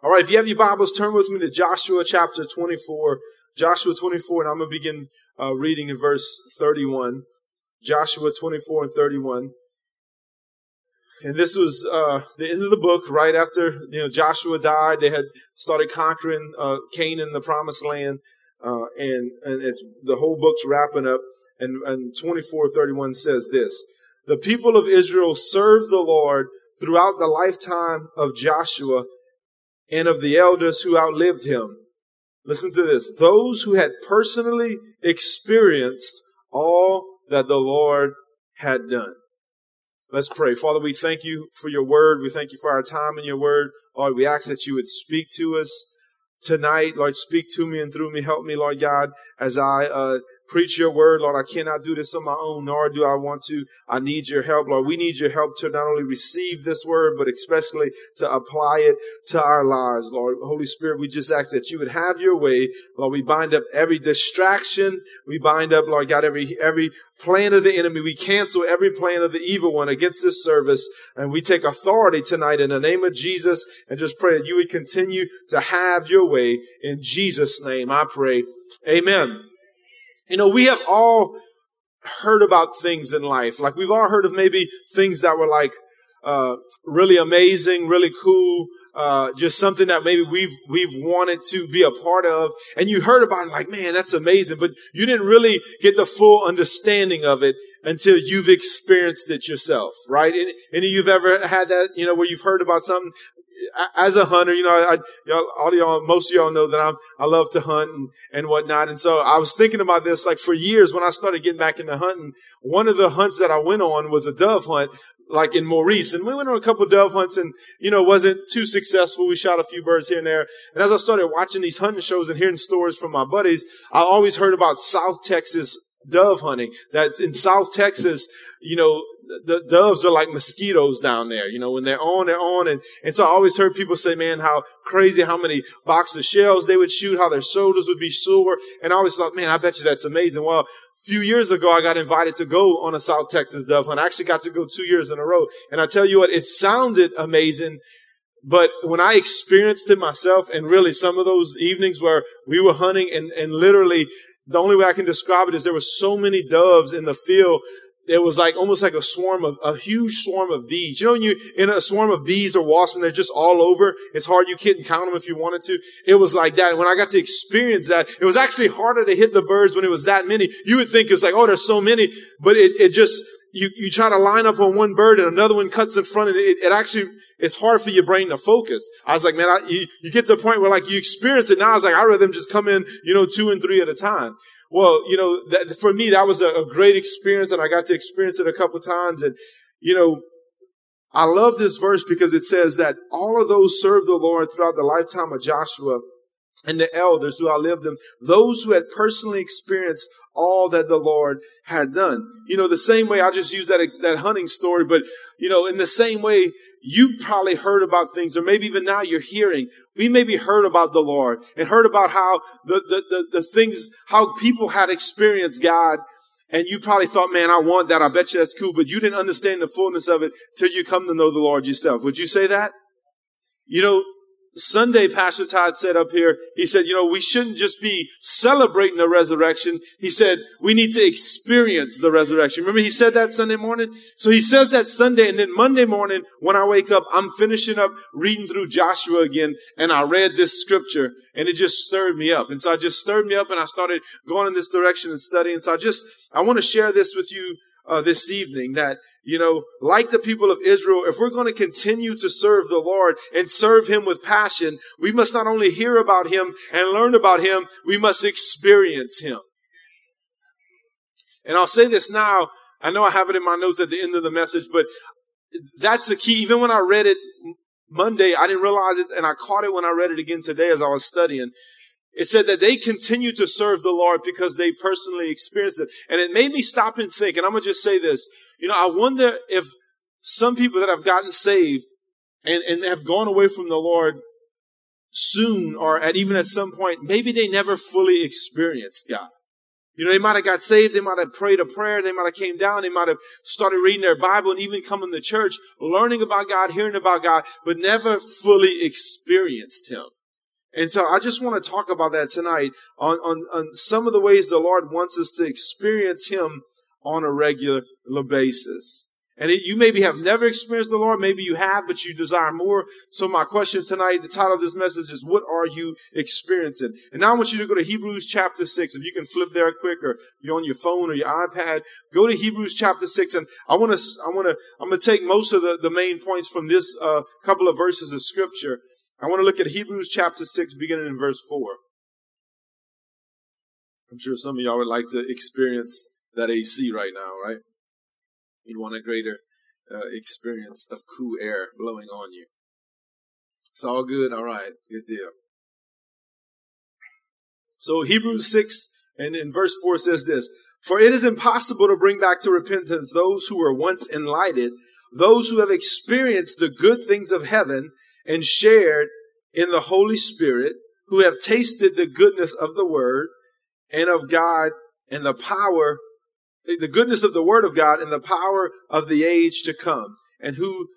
All right, if you have your Bibles, turn with me to Joshua chapter 24. Joshua 24, and I'm going to begin uh, reading in verse 31. Joshua 24 and 31. And this was uh, the end of the book, right after you know Joshua died. They had started conquering uh, Canaan, the Promised Land, uh, and and it's the whole book's wrapping up. And, and 24:31 says this: The people of Israel served the Lord throughout the lifetime of Joshua and of the elders who outlived him. Listen to this. Those who had personally experienced all that the Lord had done. Let's pray. Father, we thank you for your word. We thank you for our time in your word. Lord, we ask that you would speak to us tonight. Lord, speak to me and through me. Help me, Lord God, as I uh, preach your word. Lord, I cannot do this on my own, nor do I want to. I need your help, Lord. We need your help to not only receive this word, but especially to apply it to our lives, Lord. Holy Spirit, we just ask that you would have your way. Lord, we bind up every distraction. We bind up, Lord God, every, every plan of the enemy. We cancel every plan of the evil one against this service. And we take authority tonight in the name of Jesus and just pray that you would continue to have your way. In Jesus' name, I pray. Amen. You know, we have all heard about things in life. Like we've all heard of maybe things that were like uh, really amazing, really cool, uh, just something that maybe we've we've wanted to be a part of, and you heard about it like, man, that's amazing, but you didn't really get the full understanding of it until you've experienced it yourself, right? Any, any of you've ever had that, you know, where you've heard about something as a hunter, you know, I, y'all, all y'all, most of y'all know that I'm, I love to hunt and, and whatnot. And so I was thinking about this, like for years when I started getting back into hunting, one of the hunts that I went on was a dove hunt, like in Maurice. And we went on a couple dove hunts and, you know, wasn't too successful. We shot a few birds here and there. And as I started watching these hunting shows and hearing stories from my buddies, I always heard about South Texas dove hunting. That in South Texas, you know, the doves are like mosquitoes down there. You know, when they're on, they're on. And, and so I always heard people say, man, how crazy, how many boxes of shells they would shoot, how their shoulders would be sore. And I always thought, man, I bet you that's amazing. Well, a few years ago, I got invited to go on a South Texas dove hunt. I actually got to go two years in a row. And I tell you what, it sounded amazing. But when I experienced it myself and really some of those evenings where we were hunting and, and literally the only way I can describe it is there were so many doves in the field it was like almost like a swarm of a huge swarm of bees. You know, when you in a swarm of bees or wasps and they're just all over, it's hard. You couldn't count them if you wanted to. It was like that. And when I got to experience that, it was actually harder to hit the birds when it was that many. You would think it's like, oh, there's so many, but it, it just, you, you try to line up on one bird and another one cuts in front and it, it actually, it's hard for your brain to focus. I was like, man, I, you, you get to the point where like you experience it now. I was like, I'd rather them just come in, you know, two and three at a time. Well, you know, that, for me, that was a, a great experience and I got to experience it a couple times. And, you know, I love this verse because it says that all of those served the Lord throughout the lifetime of Joshua and the elders who outlived them, those who had personally experienced all that the Lord had done. You know, the same way I just use that, that hunting story, but, you know, in the same way, you've probably heard about things, or maybe even now you're hearing. We maybe heard about the Lord and heard about how the, the, the, the things, how people had experienced God. And you probably thought, man, I want that. I bet you that's cool. But you Sunday, Pastor Todd said up here, he said, you know, we shouldn't just be celebrating the resurrection. He said, we need to experience the resurrection. Remember he said that Sunday morning? So he says that Sunday and then Monday morning when I wake up, I'm finishing up reading through Joshua again and I read this scripture and it just stirred me up. And so I just stirred me up and I started going in this direction and studying. So I just, I want to share this with you uh, this evening that you know, like the people of Israel, if we're going to continue to serve the Lord and serve Him with passion, we must not only hear about Him and learn about Him, we must experience Him. And I'll say this now. I know I have it in my notes at the end of the message, but that's the key. Even when I read it Monday, I didn't realize it, and I caught it when I read it again today as I was studying. It said that they continue to serve the Lord because they personally experienced it. And it made me stop and think, and I'm going to just say this. You know, I wonder if some people that have gotten saved and, and have gone away from the Lord soon or at even at some point, maybe they never fully experienced God. You know, they might have got saved, they might have prayed a prayer, they might have came down, they might have started reading their Bible and even coming to church, learning about God, hearing about God, but never fully experienced Him. And so I just want to talk about that tonight on, on, on some of the ways the Lord wants us to experience Him on a regular basis. And it, you maybe have never experienced the Lord, maybe you have, but you desire more. So my question tonight, the title of this message is, what are you experiencing? And now I want you to go to Hebrews chapter 6. If you can flip there quick or you're on your phone or your iPad, go to Hebrews chapter 6. And I want to, I want to, I'm going to take most of the, the main points from this uh, couple of verses of scripture. I want to look at Hebrews chapter 6, beginning in verse 4. I'm sure some of y'all would like to experience that AC right now, right? You'd want a greater uh, experience of cool air blowing on you. It's all good. All right. Good deal. So Hebrews 6 and in verse 4 says this, For it is impossible to bring back to repentance those who were once enlightened, those who have experienced the good things of heaven and shared in the Holy Spirit, who have tasted the goodness of the word and of God and the power the goodness of the word of God and the power of the age to come, and who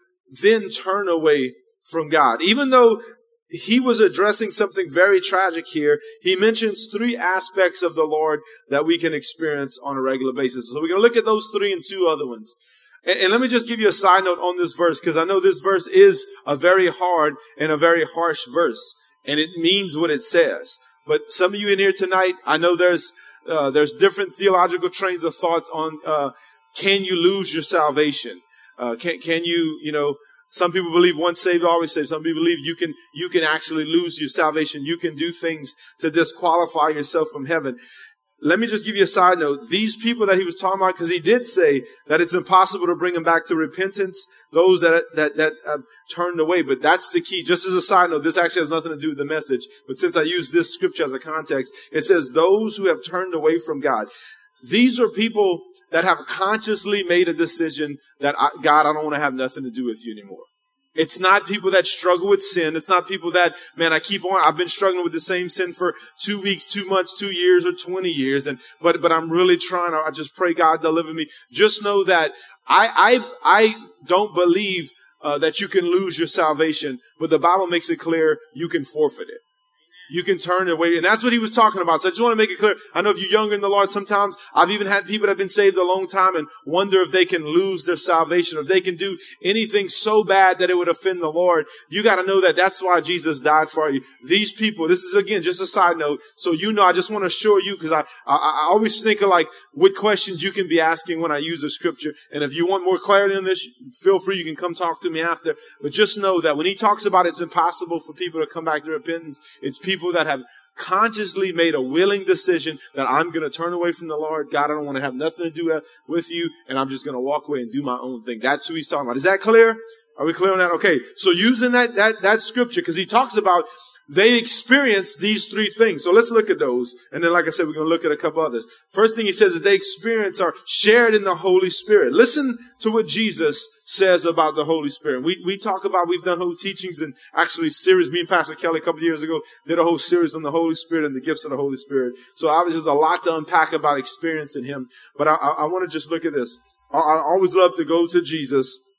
then turn away from God. Even though he was addressing something very tragic here, he mentions three aspects of the Lord that we can experience on a regular basis. So we're going to look at those three and two other ones. And, and let me just give you a side note on this verse, because I know this verse is a very hard and a very harsh verse, and it means what it says. But some of you in here tonight, I know there's uh, there's different theological trains of thoughts on uh, can you lose your salvation? Uh, can can you you know? Some people believe once saved, always saved. Some people believe you can you can actually lose your salvation. You can do things to disqualify yourself from heaven. Let me just give you a side note. These people that he was talking about, because he did say that it's impossible to bring them back to repentance, those that, that, that have turned away. But that's the key. Just as a side note, this actually has nothing to do with the message. But since I use this scripture as a context, it says those who have turned away from God. These are people that have consciously made a decision that I, God, I don't want to have nothing to do with you anymore. It's not people that struggle with sin. It's not people that, man, I keep on, I've been struggling with the same sin for two weeks, two months, two years, or 20 years. And, but, but I'm really trying. To I just pray God deliver me. Just know that I, I, I don't believe uh, that you can lose your salvation, but the Bible makes it clear you can forfeit it you can turn away. And that's what he was talking about. So I just want to make it clear. I know if you're younger in the Lord, sometimes I've even had people that have been saved a long time and wonder if they can lose their salvation, or if they can do anything so bad that it would offend the Lord. You got to know that that's why Jesus died for you. These people, this is again just a side note. So you know, I just want to assure you because I, I, I always think of like what questions you can be asking when I use a scripture. And if you want more clarity on this, feel free. You can come talk to me after. But just know that when he talks about it's impossible for people to come back to repentance, it's people that have consciously made a willing decision that I'm going to turn away from the Lord. God, I don't want to have nothing to do with you. And I'm just going to walk away and do my own thing. That's who he's talking about. Is that clear? Are we clear on that? Okay. So using that, that, that scripture, because he talks about they experience these three things. So let's look at those. And then, like I said, we're going to look at a couple others. First thing he says is they experience are shared in the Holy Spirit. Listen to what Jesus says about the Holy Spirit. We, we talk about, we've done whole teachings and actually series. Me and Pastor Kelly a couple years ago did a whole series on the Holy Spirit and the gifts of the Holy Spirit. So obviously there's a lot to unpack about experiencing Him. But I, I, I want to just look at this. I, I always love to go to Jesus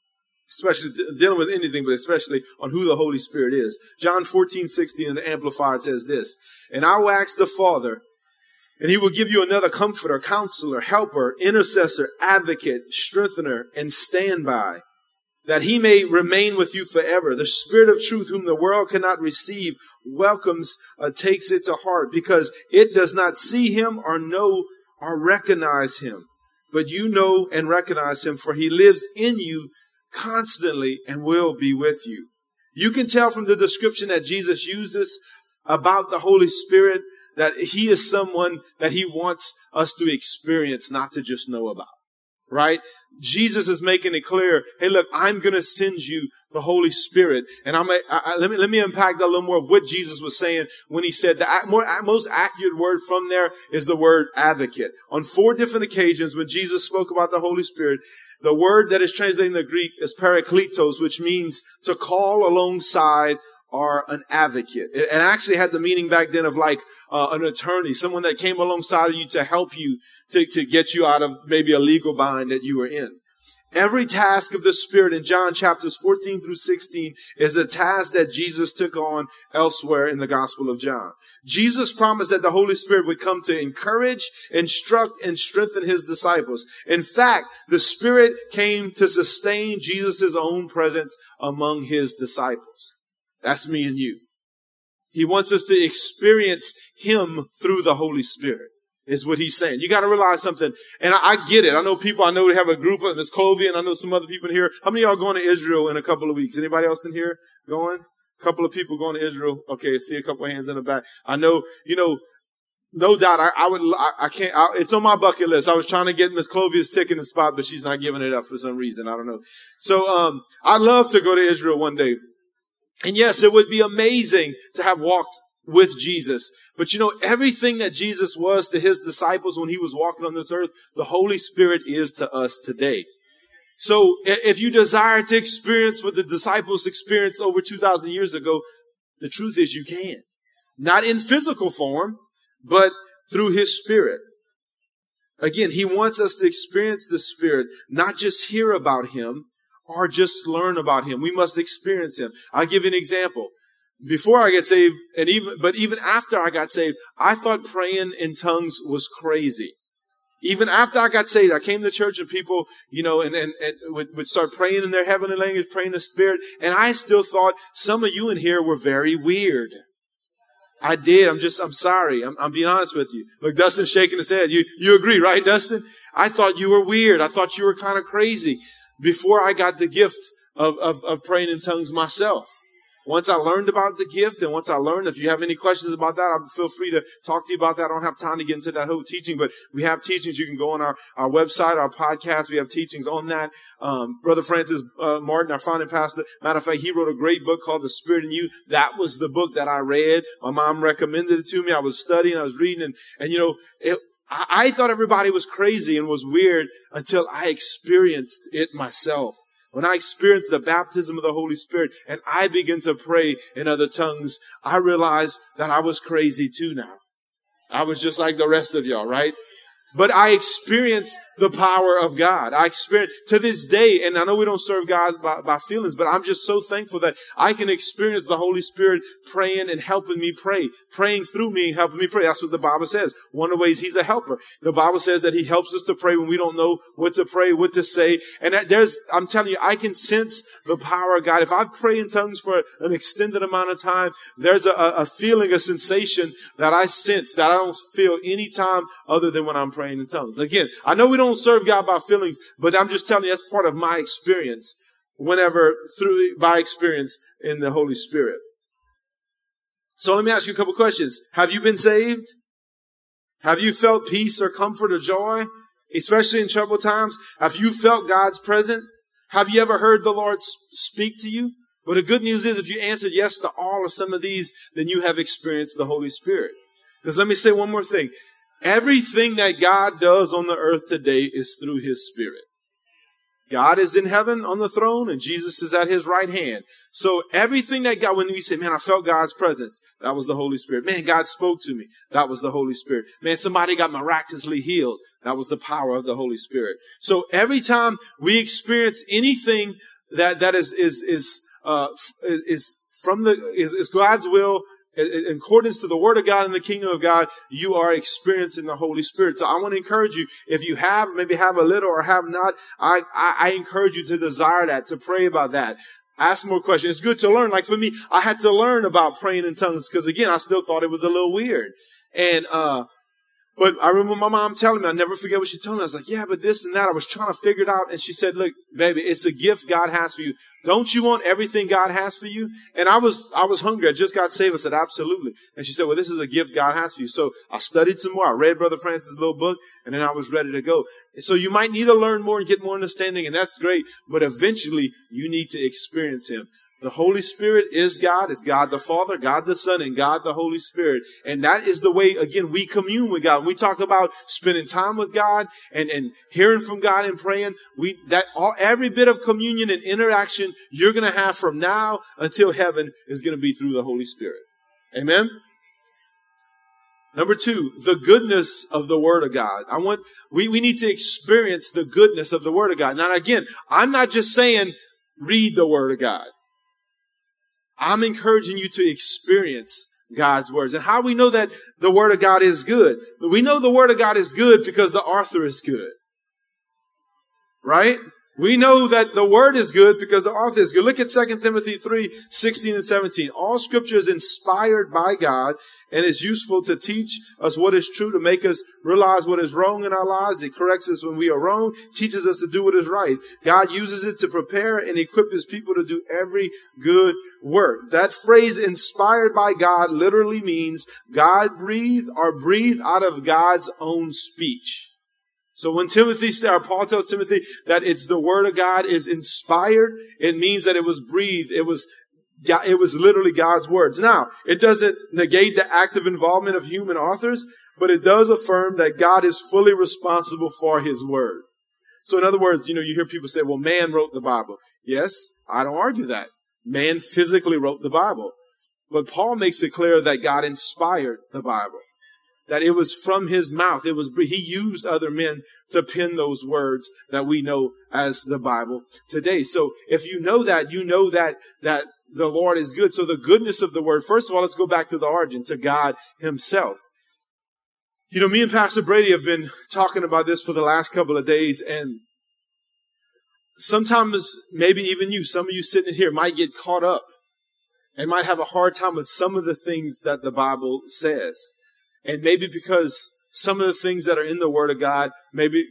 especially dealing with anything, but especially on who the Holy Spirit is. John 14, 16 in the Amplified says this, and I will ask the Father, and he will give you another comforter, counselor, helper, intercessor, advocate, strengthener, and standby, that he may remain with you forever. The Spirit of truth, whom the world cannot receive, welcomes, uh, takes it to heart, because it does not see him or know or recognize him. But you know and recognize him, for he lives in you constantly and will be with you. You can tell from the description that Jesus uses about the Holy Spirit that he is someone that he wants us to experience, not to just know about. Right? Jesus is making it clear, hey, look, I'm going to send you the Holy Spirit. And I'm, I, let me, let me unpack that a little more of what Jesus was saying when he said the more, most accurate word from there is the word advocate. On four different occasions when Jesus spoke about the Holy Spirit, the word that is translated in the Greek is parakletos, which means to call alongside or an advocate. It, it actually had the meaning back then of like uh, an attorney, someone that came alongside of you to help you to, to get you out of maybe a legal bind that you were in. Every task of the Spirit in John chapters 14 through 16 is a task that Jesus took on elsewhere in the Gospel of John. Jesus promised that the Holy Spirit would come to encourage, instruct, and strengthen his disciples. In fact, the Spirit came to sustain Jesus' own presence among his disciples. That's me and you. He wants us to experience him through the Holy Spirit is what he's saying. You got to realize something. And I, I, get it. I know people, I know have a group of Miss Clovey and I know some other people in here. How many y'all going to Israel in a couple of weeks? Anybody else in here going? A couple of people going to Israel. Okay. See a couple of hands in the back. I know, you know, no doubt I, I would, I, I can't, I, it's on my bucket list. I was trying to get Miss Clovey's ticket in spot, but she's not giving it up for some reason. I don't know. So, um, I'd love to go to Israel one day. And yes, it would be amazing to have walked with Jesus. But you know, everything that Jesus was to his disciples when he was walking on this earth, the Holy Spirit is to us today. So if you desire to experience what the disciples experienced over 2,000 years ago, the truth is you can. Not in physical form, but through his spirit. Again, he wants us to experience the spirit, not just hear about him or just learn about him. We must experience him. I'll give you an example before I got saved, and even, but even after I got saved, I thought praying in tongues was crazy. Even after I got saved, I came to church and people, you know, and, and, and would, would start praying in their heavenly language, praying in the spirit. And I still thought some of you in here were very weird. I did. I'm just, I'm sorry. I'm, I'm being honest with you. Look, Dustin's shaking his head. You, you agree, right, Dustin? I thought you were weird. I thought you were kind of crazy before I got the gift of, of, of praying in tongues myself. Once I learned about the gift and once I learned, if you have any questions about that, I feel free to talk to you about that. I don't have time to get into that whole teaching, but we have teachings. You can go on our, our website, our podcast. We have teachings on that. Um, Brother Francis uh, Martin, our founding pastor, matter of fact, he wrote a great book called The Spirit in You. That was the book that I read. My mom recommended it to me. I was studying, I was reading, and, and you know, it, I, I thought everybody was crazy and was weird until I experienced it myself. When I experienced the baptism of the Holy Spirit and I began to pray in other tongues, I realized that I was crazy too now. I was just like the rest of y'all, right? But I experienced the power of God. I experience to this day, and I know we don't serve God by, by, feelings, but I'm just so thankful that I can experience the Holy Spirit praying and helping me pray, praying through me and helping me pray. That's what the Bible says. One of the ways He's a helper. The Bible says that He helps us to pray when we don't know what to pray, what to say. And there's, I'm telling you, I can sense the power of God. If I pray in tongues for an extended amount of time, there's a, a feeling, a sensation that I sense that I don't feel any time other than when I'm praying in tongues. Again, I know we don't serve God by feelings, but I'm just telling you that's part of my experience whenever through by experience in the Holy Spirit. So let me ask you a couple questions. Have you been saved? Have you felt peace or comfort or joy, especially in troubled times? Have you felt God's presence? Have you ever heard the Lord speak to you? Well, the good news is if you answered yes to all or some of these, then you have experienced the Holy Spirit. Because let me say one more thing. Everything that God does on the earth today is through His Spirit. God is in heaven on the throne and Jesus is at his right hand. So everything that God, when we say, man, I felt God's presence, that was the Holy Spirit. Man, God spoke to me. That was the Holy Spirit. Man, somebody got miraculously healed. That was the power of the Holy Spirit. So every time we experience anything that, that is, is, is, uh, is from the, is, is God's will, in accordance to the word of God and the kingdom of God, you are experiencing the Holy Spirit. So I want to encourage you, if you have, maybe have a little or have not, I, I, I encourage you to desire that, to pray about that. Ask more questions. It's good to learn. Like for me, I had to learn about praying in tongues because again, I still thought it was a little weird. And, uh, but I remember my mom telling me, I never forget what she told me. I was like, yeah, but this and that. I was trying to figure it out. And she said, look, baby, it's a gift God has for you. Don't you want everything God has for you? And I was, I was hungry. I just got saved. I said, absolutely. And she said, well, this is a gift God has for you. So I studied some more. I read Brother Francis' little book and then I was ready to go. So you might need to learn more and get more understanding and that's great. But eventually you need to experience Him. The Holy Spirit is God. It's God the Father, God the Son, and God the Holy Spirit. And that is the way, again, we commune with God. we talk about spending time with God and, and hearing from God and praying. We, that all, every bit of communion and interaction you're going to have from now until heaven is going to be through the Holy Spirit. Amen. Number two, the goodness of the Word of God. I want, we, we need to experience the goodness of the Word of God. Now, again, I'm not just saying read the Word of God. I'm encouraging you to experience God's words. And how we know that the Word of God is good? We know the Word of God is good because the author is good. Right? We know that the word is good because the author is good. Look at 2 Timothy 3, 16 and 17. All scripture is inspired by God and is useful to teach us what is true, to make us realize what is wrong in our lives. It corrects us when we are wrong, teaches us to do what is right. God uses it to prepare and equip his people to do every good work. That phrase inspired by God literally means God breathed or breathed out of God's own speech. So when Timothy, or Paul tells Timothy that it's the word of God is inspired, it means that it was breathed. It was, it was literally God's words. Now, it doesn't negate the active involvement of human authors, but it does affirm that God is fully responsible for his word. So in other words, you know, you hear people say, well, man wrote the Bible. Yes, I don't argue that. Man physically wrote the Bible. But Paul makes it clear that God inspired the Bible that it was from his mouth. It was, he used other men to pen those words that we know as the Bible today. So if you know that, you know that, that the Lord is good. So the goodness of the word, first of all, let's go back to the origin, to God himself. You know, me and Pastor Brady have been talking about this for the last couple of days and sometimes maybe even you, some of you sitting here might get caught up and might have a hard time with some of the things that the Bible says. And maybe because some of the things that are in the Word of God, maybe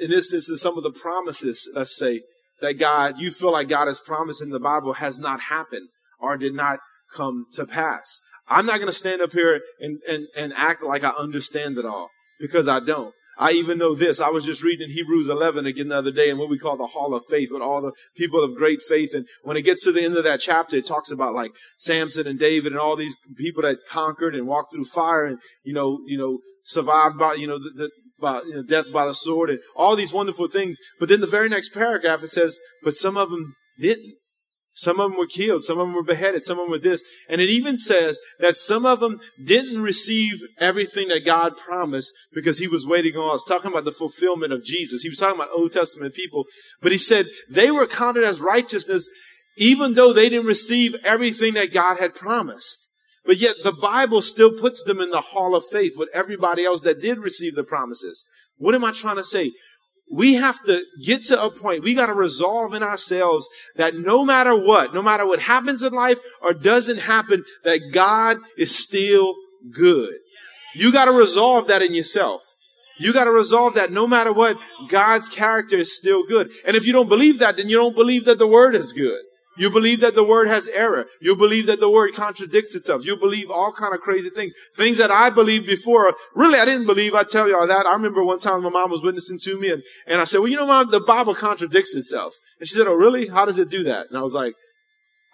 in this instance, some of the promises, let's say, that God, you feel like God has promised in the Bible has not happened or did not come to pass. I'm not going to stand up here and, and, and act like I understand it all because I don't. I even know this. I was just reading Hebrews 11 again the other day and what we call the Hall of Faith with all the people of great faith. And when it gets to the end of that chapter, it talks about like Samson and David and all these people that conquered and walked through fire and, you know, you know, survived by, you know, the, the by, you know, death by the sword and all these wonderful things. But then the very next paragraph, it says, but some of them didn't. Some of them were killed. Some of them were beheaded. Some of them were this. And it even says that some of them didn't receive everything that God promised because he was waiting on us. Talking about the fulfillment of Jesus. He was talking about Old Testament people. But he said they were counted as righteousness even though they didn't receive everything that God had promised. But yet the Bible still puts them in the hall of faith with everybody else that did receive the promises. What am I trying to say? We have to get to a point, we got to resolve in ourselves that no matter what, no matter what happens in life or doesn't happen, that God is still good. You got to resolve that in yourself. You got to resolve that no matter what, God's character is still good. And if you don't believe that, then you don't believe that the word is good. You believe that the word has error. You believe that the word contradicts itself. You believe all kind of crazy things. Things that I believed before. Really, I didn't believe. I tell y'all that. I remember one time my mom was witnessing to me and, and I said, well, you know, mom, the Bible contradicts itself. And she said, oh, really? How does it do that? And I was like,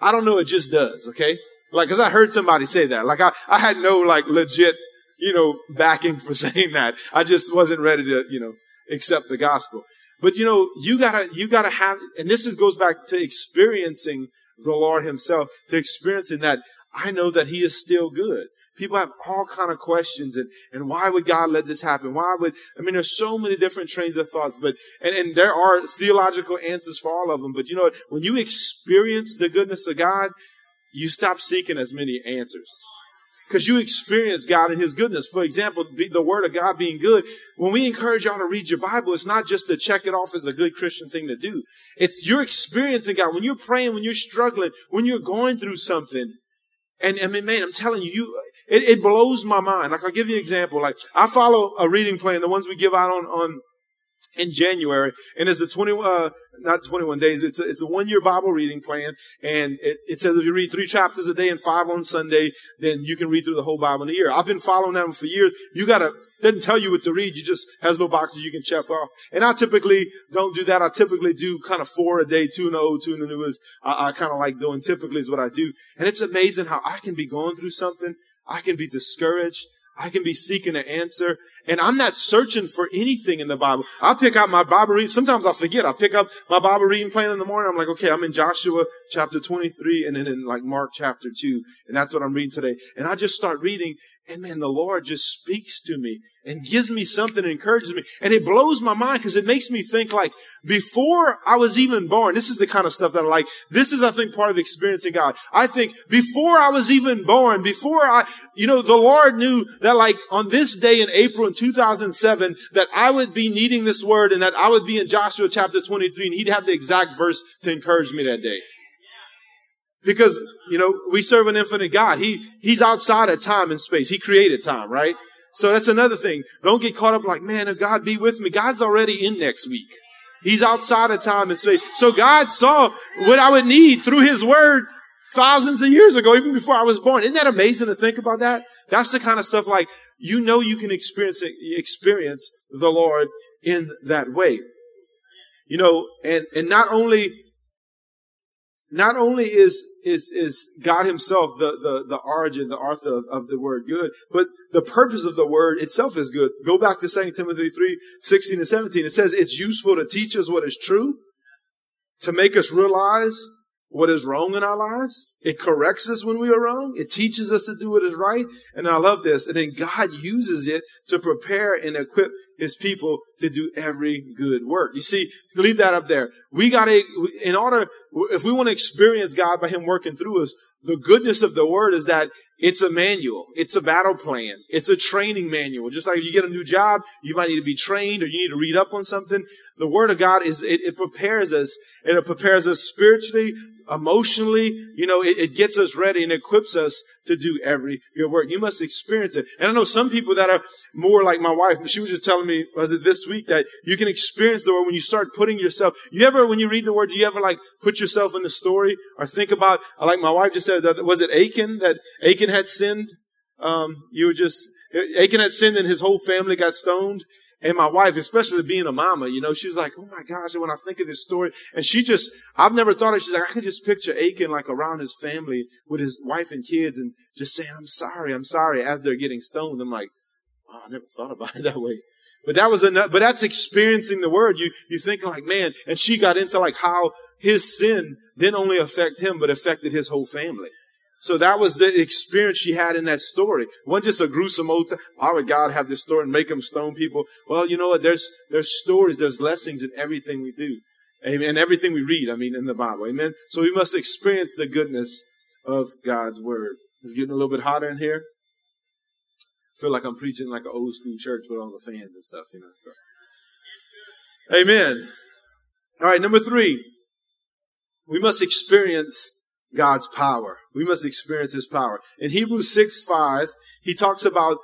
I don't know. It just does. Okay. Like, cause I heard somebody say that. Like I, I had no like legit, you know, backing for saying that. I just wasn't ready to, you know, accept the gospel. But you know, you gotta, you gotta have, and this is, goes back to experiencing the Lord himself, to experiencing that I know that he is still good. People have all kind of questions and, and why would God let this happen? Why would, I mean, there's so many different trains of thoughts, but, and, and there are theological answers for all of them. But you know what? When you experience the goodness of God, you stop seeking as many answers because you experience God and His goodness. For example, the Word of God being good. When we encourage y'all to read your Bible, it's not just to check it off as a good Christian thing to do. It's you're experiencing God. When you're praying, when you're struggling, when you're going through something. And I mean, man, I'm telling you, you, it, it blows my mind. Like I'll give you an example. Like I follow a reading plan, the ones we give out on, on in January, and it's a 20, uh, not 21 days, it's a, it's a one year Bible reading plan, and it, it says if you read three chapters a day and five on Sunday, then you can read through the whole Bible in a year. I've been following them for years. You gotta, doesn't tell you what to read, you just has little boxes you can check off. And I typically don't do that. I typically do kind of four a day, two in the old, two in the new is, I, I kind of like doing typically is what I do. And it's amazing how I can be going through something, I can be discouraged, I can be seeking an answer. And I'm not searching for anything in the Bible. I'll pick out my Bible reading. Sometimes I forget. I'll pick up my Bible reading plan in the morning. I'm like, okay, I'm in Joshua chapter 23 and then in like Mark chapter 2. And that's what I'm reading today. And I just start reading and man, the Lord just speaks to me and gives me something and encourages me. And it blows my mind because it makes me think like before I was even born, this is the kind of stuff that I like. This is, I think, part of experiencing God. I think before I was even born, before I, you know, the Lord knew that like on this day in April in 2007, that I would be needing this word and that I would be in Joshua chapter 23 and he'd have the exact verse to encourage me that day. Because, you know, we serve an infinite God. He, he's outside of time and space. He created time, right? So that's another thing. Don't get caught up like, man, God be with me, God's already in next week. He's outside of time and space. So God saw what I would need through his word thousands of years ago, even before I was born. Isn't that amazing to think about that? That's the kind of stuff like, you know, you can experience, experience the Lord in that way. You know, and, and not only not only is is is God Himself the the the origin, the author of, of, the word good, but the purpose of the word itself is good. Go back to 2 Timothy 3, 16 and 17. It says it's useful to teach us what is true, to make us realize what is wrong in our lives. It corrects us when we are wrong. It teaches us to do what is right. And I love this. And then God uses it to prepare and equip his people to do every good work. You see, leave that up there. We gotta, in order, if we want to experience God by him working through us, the goodness of the word is that it's a manual. It's a battle plan. It's a training manual. Just like if you get a new job, you might need to be trained or you need to read up on something. The word of God is, it, it prepares us and it prepares us spiritually, emotionally, you know, it, it, gets us ready and equips us to do every good work. You must experience it. And I know some people that are more like my wife, she was just telling me, was it this week that you can experience the word when you start putting yourself, you ever, when you read the word, do you ever like put yourself in the story or think about, like my wife just said, was it Achan that Achan had sinned? Um, you were just, Achan had sinned and his whole family got stoned. And my wife, especially being a mama, you know, she's like, oh my gosh, when I think of this story, and she just, I've never thought of, it. she's like, I can just picture Achan like around his family with his wife and kids and just saying, I'm sorry, I'm sorry, as they're getting stoned. I'm like, oh, I never thought about it that way. But that was enough, but that's experiencing the word. You, you think like, man, and she got into like how his sin didn't only affect him, but affected his whole family. So that was the experience she had in that story. It wasn't just a gruesome old time. Why would God have this story and make them stone people? Well, you know what? There's, there's stories, there's lessons in everything we do. Amen. Everything we read, I mean, in the Bible. Amen. So we must experience the goodness of God's word. It's getting a little bit hotter in here. I feel like I'm preaching like an old school church with all the fans and stuff, you know. So. Amen. All right, number three. We must experience God's power. We must experience His power. In Hebrews 6 5, he talks about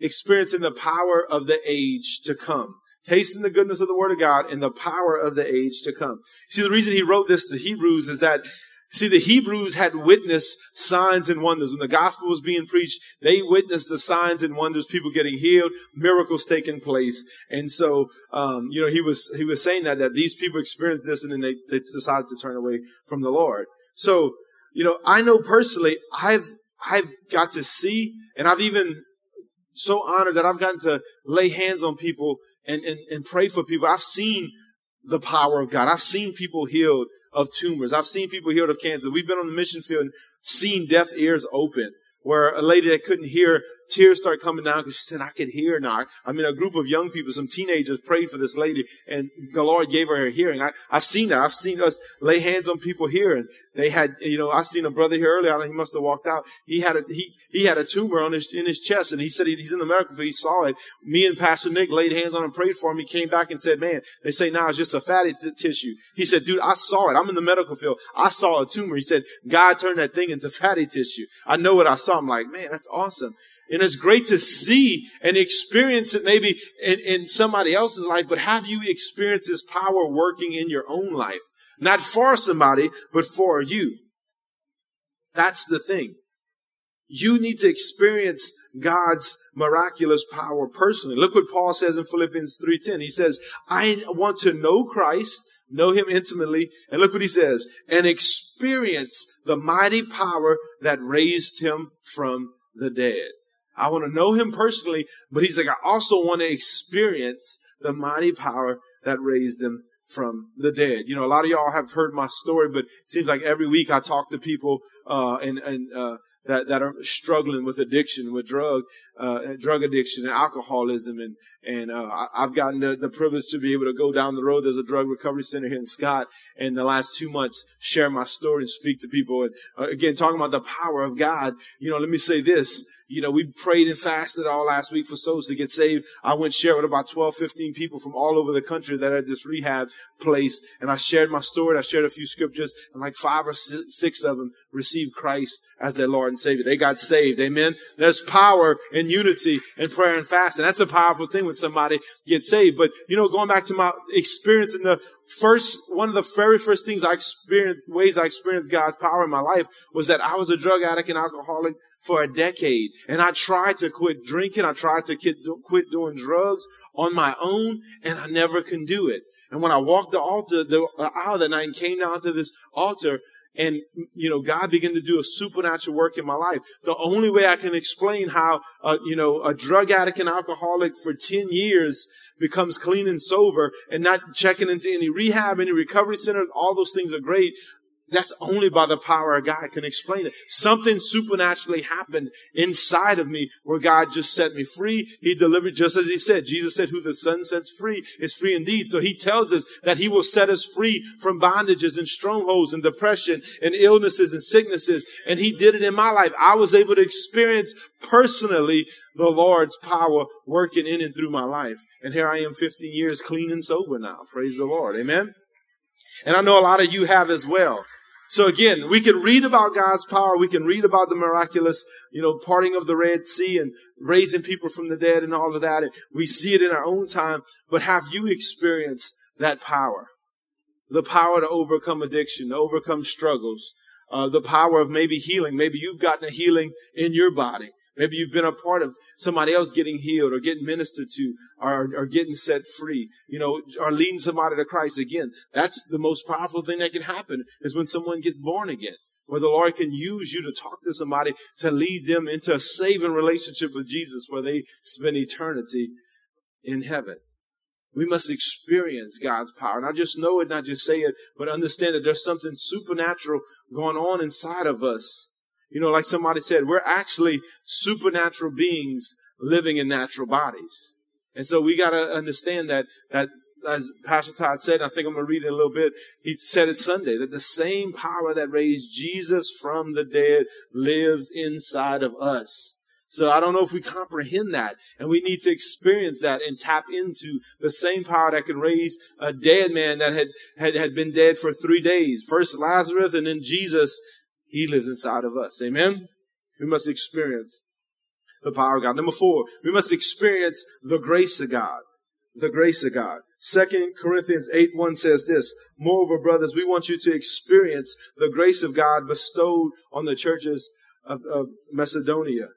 experiencing the power of the age to come. Tasting the goodness of the Word of God and the power of the age to come. See, the reason he wrote this to Hebrews is that See, the Hebrews had witnessed signs and wonders. When the gospel was being preached, they witnessed the signs and wonders, people getting healed, miracles taking place. And so, um, you know, he was, he was saying that, that these people experienced this and then they, they decided to turn away from the Lord. So, you know, I know personally, I've, I've got to see, and I've even so honored that I've gotten to lay hands on people and, and, and pray for people. I've seen the power of God. I've seen people healed of tumors. I've seen people healed of cancer. We've been on the mission field and seen deaf ears open where a lady that couldn't hear, tears start coming down because she said, I could hear now. I mean, a group of young people, some teenagers prayed for this lady and the Lord gave her her hearing. I, have seen that. I've seen us lay hands on people here and they had, you know, I seen a brother here earlier. He must have walked out. He had a he he had a tumor on his in his chest, and he said he, he's in the medical field. He saw it. Me and Pastor Nick laid hands on him, prayed for him. He came back and said, "Man, they say now it's just a fatty t- tissue." He said, "Dude, I saw it. I'm in the medical field. I saw a tumor." He said, "God turned that thing into fatty tissue. I know what I saw." I'm like, "Man, that's awesome." And it's great to see and experience it maybe in, in somebody else's life, but have you experienced His power working in your own life? Not for somebody, but for you. That's the thing. You need to experience God's miraculous power personally. Look what Paul says in Philippians 3:10. He says, "I want to know Christ, know him intimately." And look what he says, "and experience the mighty power that raised him from the dead." I want to know him personally, but he's like, I also want to experience the mighty power that raised him from the dead. You know, a lot of y'all have heard my story, but it seems like every week I talk to people, uh, and, and, uh, that, that are struggling with addiction, with drug, uh, drug addiction and alcoholism. And, and, uh, I've gotten the, the privilege to be able to go down the road. There's a drug recovery center here in Scott. And the last two months, share my story and speak to people. And uh, again, talking about the power of God. You know, let me say this. You know, we prayed and fasted all last week for souls to get saved. I went share with about 12, 15 people from all over the country that at this rehab place. And I shared my story. I shared a few scriptures and like five or six of them received Christ as their Lord and Savior. They got saved. Amen. There's power in unity and prayer and fasting. That's a powerful thing when somebody gets saved. But, you know, going back to my experience in the first, one of the very first things I experienced, ways I experienced God's power in my life was that I was a drug addict and alcoholic for a decade. And I tried to quit drinking. I tried to quit, doing drugs on my own and I never can do it. And when I walked the altar, the aisle that night and came down to this altar, and you know god began to do a supernatural work in my life. The only way i can explain how uh, you know a drug addict and alcoholic for 10 years becomes clean and sober and not checking into any rehab any recovery centers all those things are great that's only by the power of God can explain it. Something supernaturally happened inside of me where God just set me free. He delivered just as he said. Jesus said, who the son sets free is free indeed. So he tells us that he will set us free from bondages and strongholds and depression and illnesses and sicknesses. And he did it in my life. I was able to experience personally the Lord's power working in and through my life. And here I am 15 years clean and sober now. Praise the Lord. Amen. And I know a lot of you have as well. So again, we can read about God's power. We can read about the miraculous, you know, parting of the Red Sea and raising people from the dead and all of that. And we see it in our own time. But have you experienced that power? The power to overcome addiction, to overcome struggles, uh, the power of maybe healing. Maybe you've gotten a healing in your body. Maybe you've been a part of somebody else getting healed or getting ministered to or, or getting set free, you know, or leading somebody to Christ again. That's the most powerful thing that can happen is when someone gets born again, where the Lord can use you to talk to somebody to lead them into a saving relationship with Jesus where they spend eternity in heaven. We must experience God's power. Not just know it, not just say it, but understand that there's something supernatural going on inside of us you know, like somebody said, we're actually supernatural beings living in natural bodies. And so we got to understand that, that as Pastor Todd said, I think I'm going to read it a little bit. He said it Sunday that the same power that raised Jesus from the dead lives inside of us. So I don't know if we comprehend that and we need to experience that and tap into the same power that can raise a dead man that had, had, had been dead for three days. First Lazarus and then Jesus he lives inside of us. Amen? We must experience the power of God. Number four, we must experience the grace of God. The grace of God. Second Corinthians 8 1 says this, Moreover, brothers, we want you to experience the grace of God bestowed on the churches of, of Macedonia.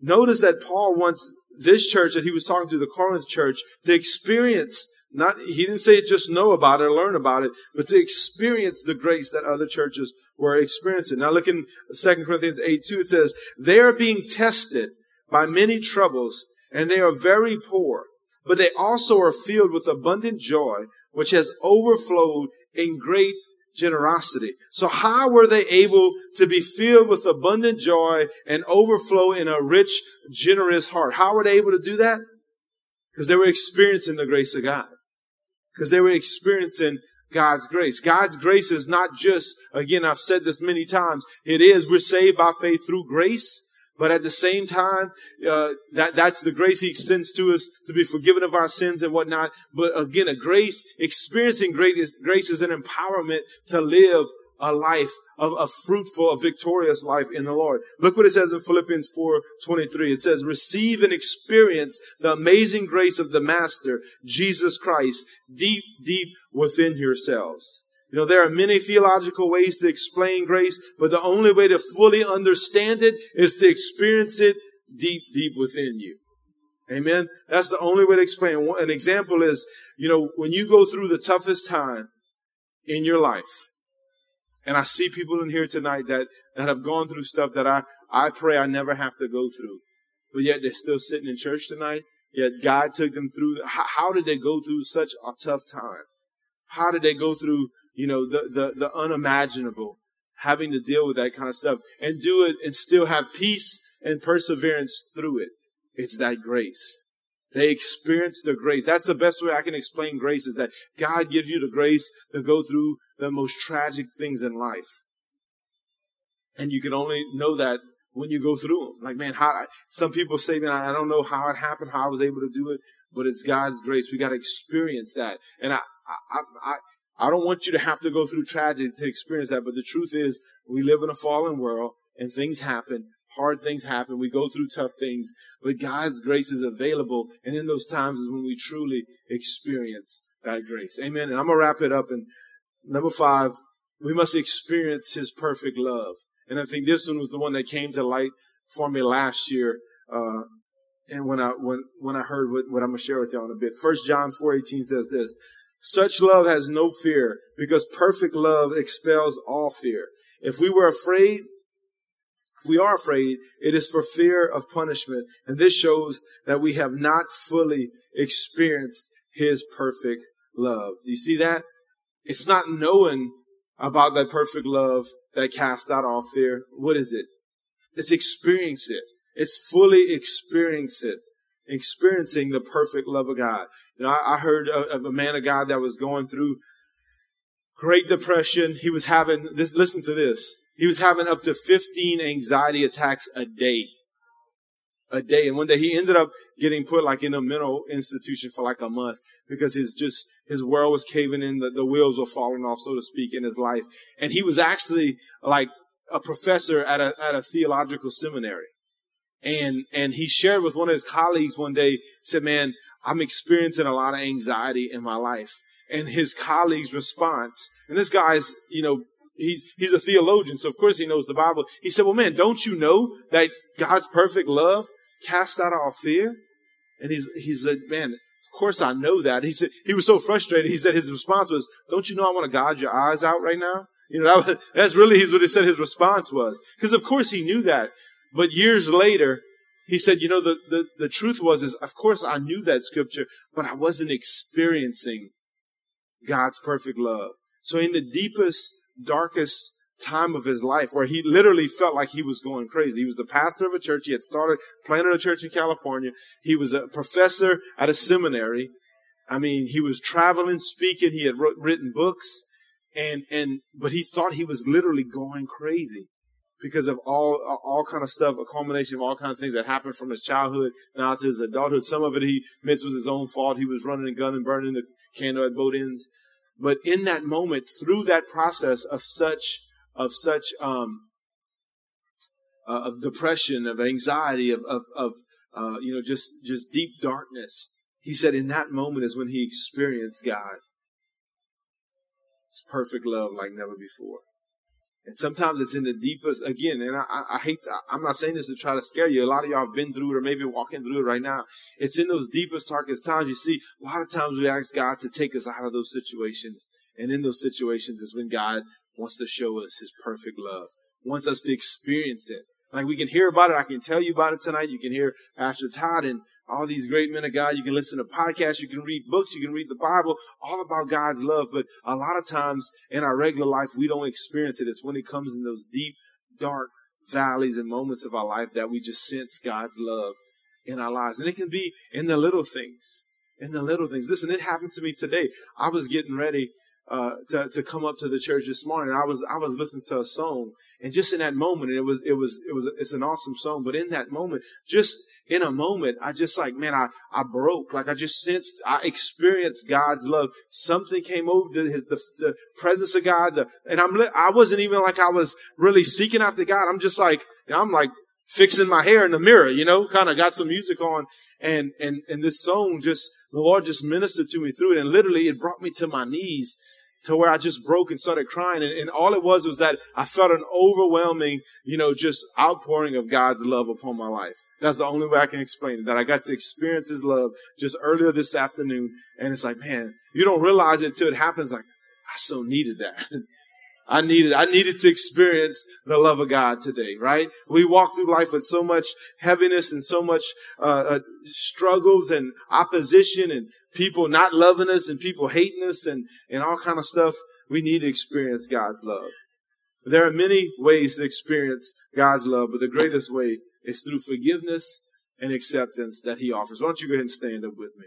Notice that Paul wants this church that he was talking to, the Corinth church, to experience not, he didn't say just know about it or learn about it, but to experience the grace that other churches were experiencing. Now look in 2 Corinthians 8, 2, it says, they are being tested by many troubles and they are very poor, but they also are filled with abundant joy, which has overflowed in great generosity. So how were they able to be filled with abundant joy and overflow in a rich, generous heart? How were they able to do that? Because they were experiencing the grace of God because they were experiencing God's grace. God's grace is not just, again, I've said this many times, it is, we're saved by faith through grace, but at the same time, uh, that, that's the grace he extends to us to be forgiven of our sins and whatnot. But again, a grace, experiencing grace, grace is an empowerment to live a life of a fruitful, a victorious life in the Lord. Look what it says in Philippians 4 23. It says, receive and experience the amazing grace of the Master, Jesus Christ, deep, deep within yourselves. You know, there are many theological ways to explain grace, but the only way to fully understand it is to experience it deep, deep within you. Amen. That's the only way to explain. An example is, you know, when you go through the toughest time in your life, and I see people in here tonight that, that have gone through stuff that I, I pray I never have to go through. But yet they're still sitting in church tonight. Yet God took them through. How, how did they go through such a tough time? How did they go through, you know, the, the, the unimaginable, having to deal with that kind of stuff and do it and still have peace and perseverance through it? It's that grace. They experience the grace. That's the best way I can explain grace is that God gives you the grace to go through the most tragic things in life. And you can only know that when you go through them. Like, man, how, some people say, man, I don't know how it happened, how I was able to do it, but it's God's grace. We got to experience that. And I, I, I, I don't want you to have to go through tragedy to experience that, but the truth is we live in a fallen world and things happen hard things happen. We go through tough things, but God's grace is available. And in those times is when we truly experience that grace. Amen. And I'm going to wrap it up. And number five, we must experience his perfect love. And I think this one was the one that came to light for me last year. Uh, and when I, when, when I heard what, what I'm going to share with y'all in a bit, first John 4:18 says this, such love has no fear because perfect love expels all fear. If we were afraid, if we are afraid, it is for fear of punishment. And this shows that we have not fully experienced his perfect love. Do you see that? It's not knowing about that perfect love that casts out all fear. What is it? It's experience it. It's fully experience it. Experiencing the perfect love of God. You know, I, I heard of, a man of God that was going through Great Depression. He was having this, listen to this. He was having up to 15 anxiety attacks a day. A day. And one day he ended up getting put like in a mental institution for like a month because his just, his world was caving in, the, the wheels were falling off, so to speak, in his life. And he was actually like a professor at a, at a theological seminary. And, and he shared with one of his colleagues one day, said, man, I'm experiencing a lot of anxiety in my life. And his colleague's response, and this guy's, you know, he's, he's a theologian, so of course he knows the Bible. He said, well, man, don't you know that God's perfect love cast out all fear? And he's, he said, man, of course I know that. He said, he was so frustrated. He said his response was, don't you know I want to gouge your eyes out right now? You know, that was, that's really what he said his response was. Because of course he knew that. But years later, he said, you know, the, the, the truth was, is of course I knew that scripture, but I wasn't experiencing God's perfect love. So in the deepest darkest time of his life where he literally felt like he was going crazy. He was the pastor of a church. He had started, planted a church in California. He was a professor at a seminary. I mean, he was traveling, speaking. He had wrote, written books and, and, but he thought he was literally going crazy because of all, all kind of stuff, a culmination of all kind of things that happened from his childhood now to his adulthood. Some of it he admits was his own fault. He was running a gun and burning the candle at both ends. But in that moment, through that process of such, of such, um, uh, of depression, of anxiety, of, of, of uh, you know, just, just deep darkness, he said in that moment is when he experienced God. It's perfect love like never before. And sometimes it's in the deepest, again, and I, I hate, to, I'm not saying this to try to scare you. A lot of y'all have been through it or maybe walking through it right now. It's in those deepest, darkest times. You see, a lot of times we ask God to take us out of those situations. And in those situations is when God wants to show us his perfect love, wants us to experience it. Like we can hear about it. I can tell you about it tonight. You can hear Pastor Todd and all these great men of God. You can listen to podcasts. You can read books. You can read the Bible, all about God's love. But a lot of times in our regular life, we don't experience it. It's when it comes in those deep, dark valleys and moments of our life that we just sense God's love in our lives. And it can be in the little things, in the little things. Listen, it happened to me today. I was getting ready uh, to to come up to the church this morning. I was I was listening to a song, and just in that moment, it was it was it was it's an awesome song. But in that moment, just in a moment, I just like man, I I broke. Like I just sensed, I experienced God's love. Something came over the the, the presence of God. The, and I'm I wasn't even like I was really seeking after God. I'm just like I'm like fixing my hair in the mirror, you know, kind of got some music on and, and, and this song just, the Lord just ministered to me through it. And literally it brought me to my knees to where I just broke and started crying. And, and, all it was was that I felt an overwhelming, you know, just outpouring of God's love upon my life. That's the only way I can explain it. That I got to experience His love just earlier this afternoon. And it's like, man, you don't realize it until it happens. Like, I so needed that. I needed, I needed to experience the love of God today, right? We walk through life with so much heaviness and so much uh, uh, struggles and opposition and people not loving us and people hating us and, and all kind of stuff. We need to experience God's love. There are many ways to experience God's love, but the greatest way is through forgiveness and acceptance that He offers. Why don't you go ahead and stand up with me?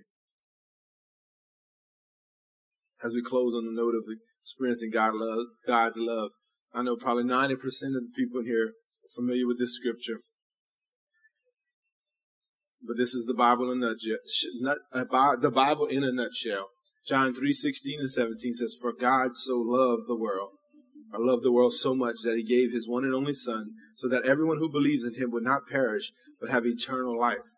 As we close on the note of experiencing God love, God's love. I know probably 90% of the people in here are familiar with this scripture. But this is the Bible in a nutshell. Uh, the Bible in a nutshell. John 3, 16 and 17 says, For God so loved the world, or loved the world so much that he gave his one and only Son, so that everyone who believes in him would not perish, but have eternal life.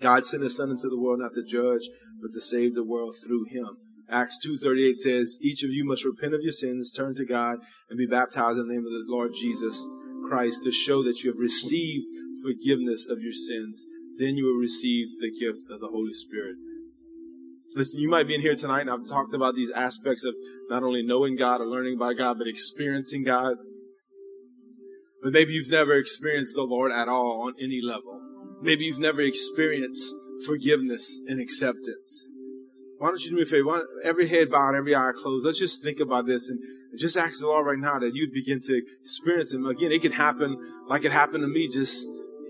God sent his Son into the world not to judge, but to save the world through him. Acts 2.38 says, Each of you must repent of your sins, turn to God, and be baptized in the name of the Lord Jesus Christ to show that you have received forgiveness of your sins. Then you will receive the gift of the Holy Spirit. Listen, you might be in here tonight, and I've talked about these aspects of not only knowing God or learning about God, but experiencing God. But maybe you've never experienced the Lord at all on any level. Maybe you've never experienced forgiveness and acceptance. Why don't you do me a favor? every head bowed, every eye closed. Let's just think about this and just ask the Lord right now that you'd begin to experience Him. Again, it could happen like it happened to me, just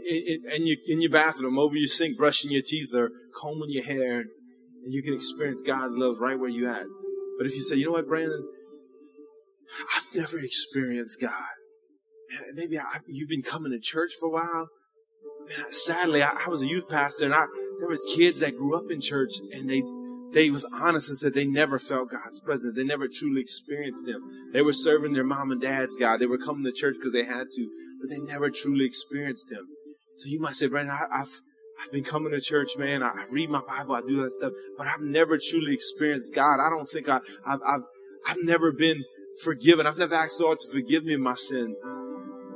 in, in, your, in your bathroom, over your sink, brushing your teeth or combing your hair, and you can experience God's love right where you're at. But if you say, you know what, Brandon, I've never experienced God. Maybe I, you've been coming to church for a while. Man, sadly, I, I was a youth pastor, and I there was kids that grew up in church, and they they was honest and said they never felt God's presence. They never truly experienced Him. They were serving their mom and dad's God. They were coming to church because they had to, but they never truly experienced Him. So you might say, Brandon, I, have I've been coming to church, man. I, I, read my Bible, I do that stuff, but I've never truly experienced God. I don't think I, I've, I've, I've never been forgiven. I've never asked God to forgive me of my sin.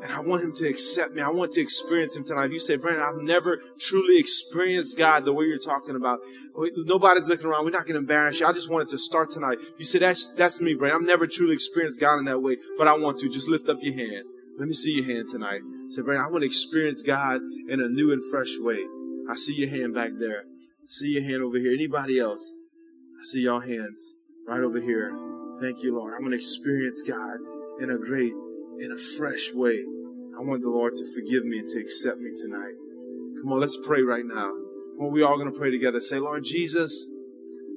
And I want him to accept me. I want to experience him tonight. If you say, Brandon, I've never truly experienced God the way you're talking about. Oh, nobody's looking around. We're not going to embarrass you. I just wanted to start tonight. You say, that's, that's me, Brandon. I've never truly experienced God in that way, but I want to. Just lift up your hand. Let me see your hand tonight. Say, Brandon, I want to experience God in a new and fresh way. I see your hand back there. I see your hand over here. Anybody else? I see your hands right over here. Thank you, Lord. I'm going to experience God in a great in a fresh way. I want the Lord to forgive me and to accept me tonight. Come on, let's pray right now. Come on, we all going to pray together. Say, Lord Jesus,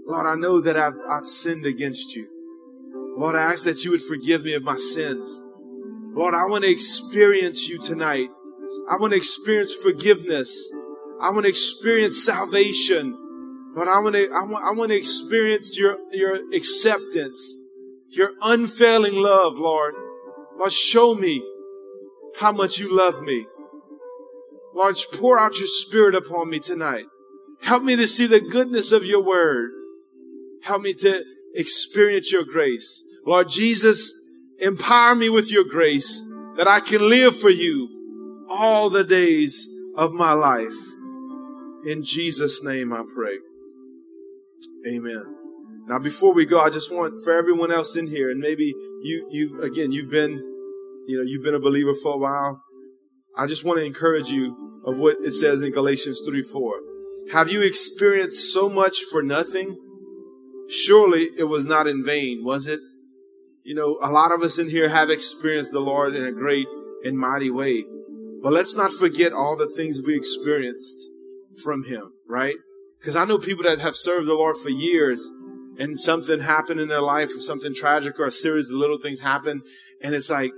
Lord, I know that I've, I've sinned against you. Lord, I ask that you would forgive me of my sins. Lord, I want to experience you tonight. I want to experience forgiveness. I want to experience salvation. Lord, I want to, I want, I want to experience your, your acceptance, your unfailing love, Lord. Lord, show me how much you love me. Lord, pour out your spirit upon me tonight. Help me to see the goodness of your word. Help me to experience your grace. Lord Jesus, empower me with your grace that I can live for you all the days of my life. In Jesus' name I pray. Amen. Now, before we go, I just want for everyone else in here, and maybe you, you again, you've been, you know, you've been a believer for a while. I just want to encourage you of what it says in Galatians 3 4. Have you experienced so much for nothing? Surely it was not in vain, was it? You know, a lot of us in here have experienced the Lord in a great and mighty way. But let's not forget all the things we experienced from Him, right? Because I know people that have served the Lord for years and something happened in their life or something tragic or a series of little things happen and it's like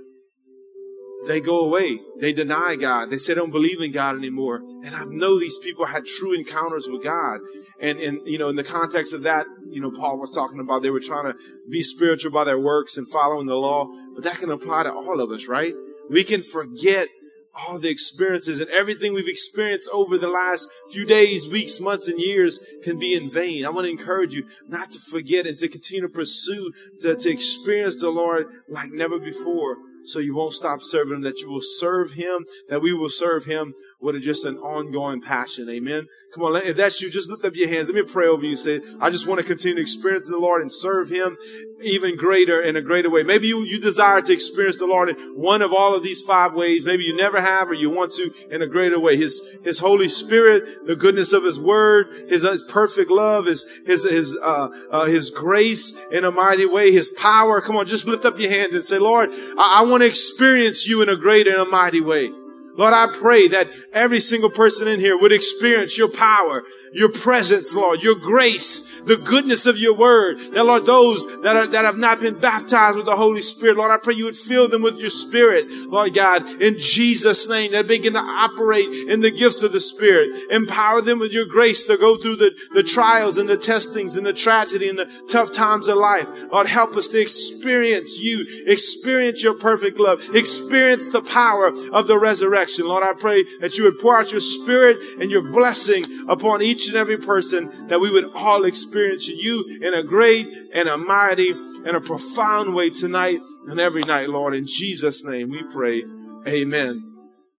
they go away. They deny God. They say they don't believe in God anymore. And I know these people had true encounters with God. And, and, you know, in the context of that, you know, Paul was talking about they were trying to be spiritual by their works and following the law. But that can apply to all of us, right? We can forget all the experiences and everything we've experienced over the last few days, weeks, months, and years can be in vain. I want to encourage you not to forget and to continue to pursue, to, to experience the Lord like never before so you won't stop serving him, that you will serve him, that we will serve him with just an ongoing passion. Amen. Come on, if that's you, just lift up your hands. Let me pray over you. Say, I just want to continue to experience the Lord and serve Him even greater in a greater way. Maybe you, you desire to experience the Lord in one of all of these five ways. Maybe you never have or you want to in a greater way. His, His Holy Spirit, the goodness of His Word, His, his perfect love, His, His, His, uh, uh, His grace in a mighty way, His power. Come on, just lift up your hands and say, Lord, I, I want to experience you in a greater and a mighty way. Lord, I pray that every single person in here would experience your power, your presence, Lord, your grace, the goodness of your word. That, Lord, those that are, that have not been baptized with the Holy Spirit, Lord, I pray you would fill them with your spirit, Lord God, in Jesus' name, that begin to operate in the gifts of the Spirit. Empower them with your grace to go through the, the trials and the testings and the tragedy and the tough times of life. Lord, help us to experience you, experience your perfect love, experience the power of the resurrection. Lord, I pray that you would pour out your spirit and your blessing upon each and every person, that we would all experience you in a great and a mighty and a profound way tonight and every night, Lord. In Jesus' name we pray. Amen.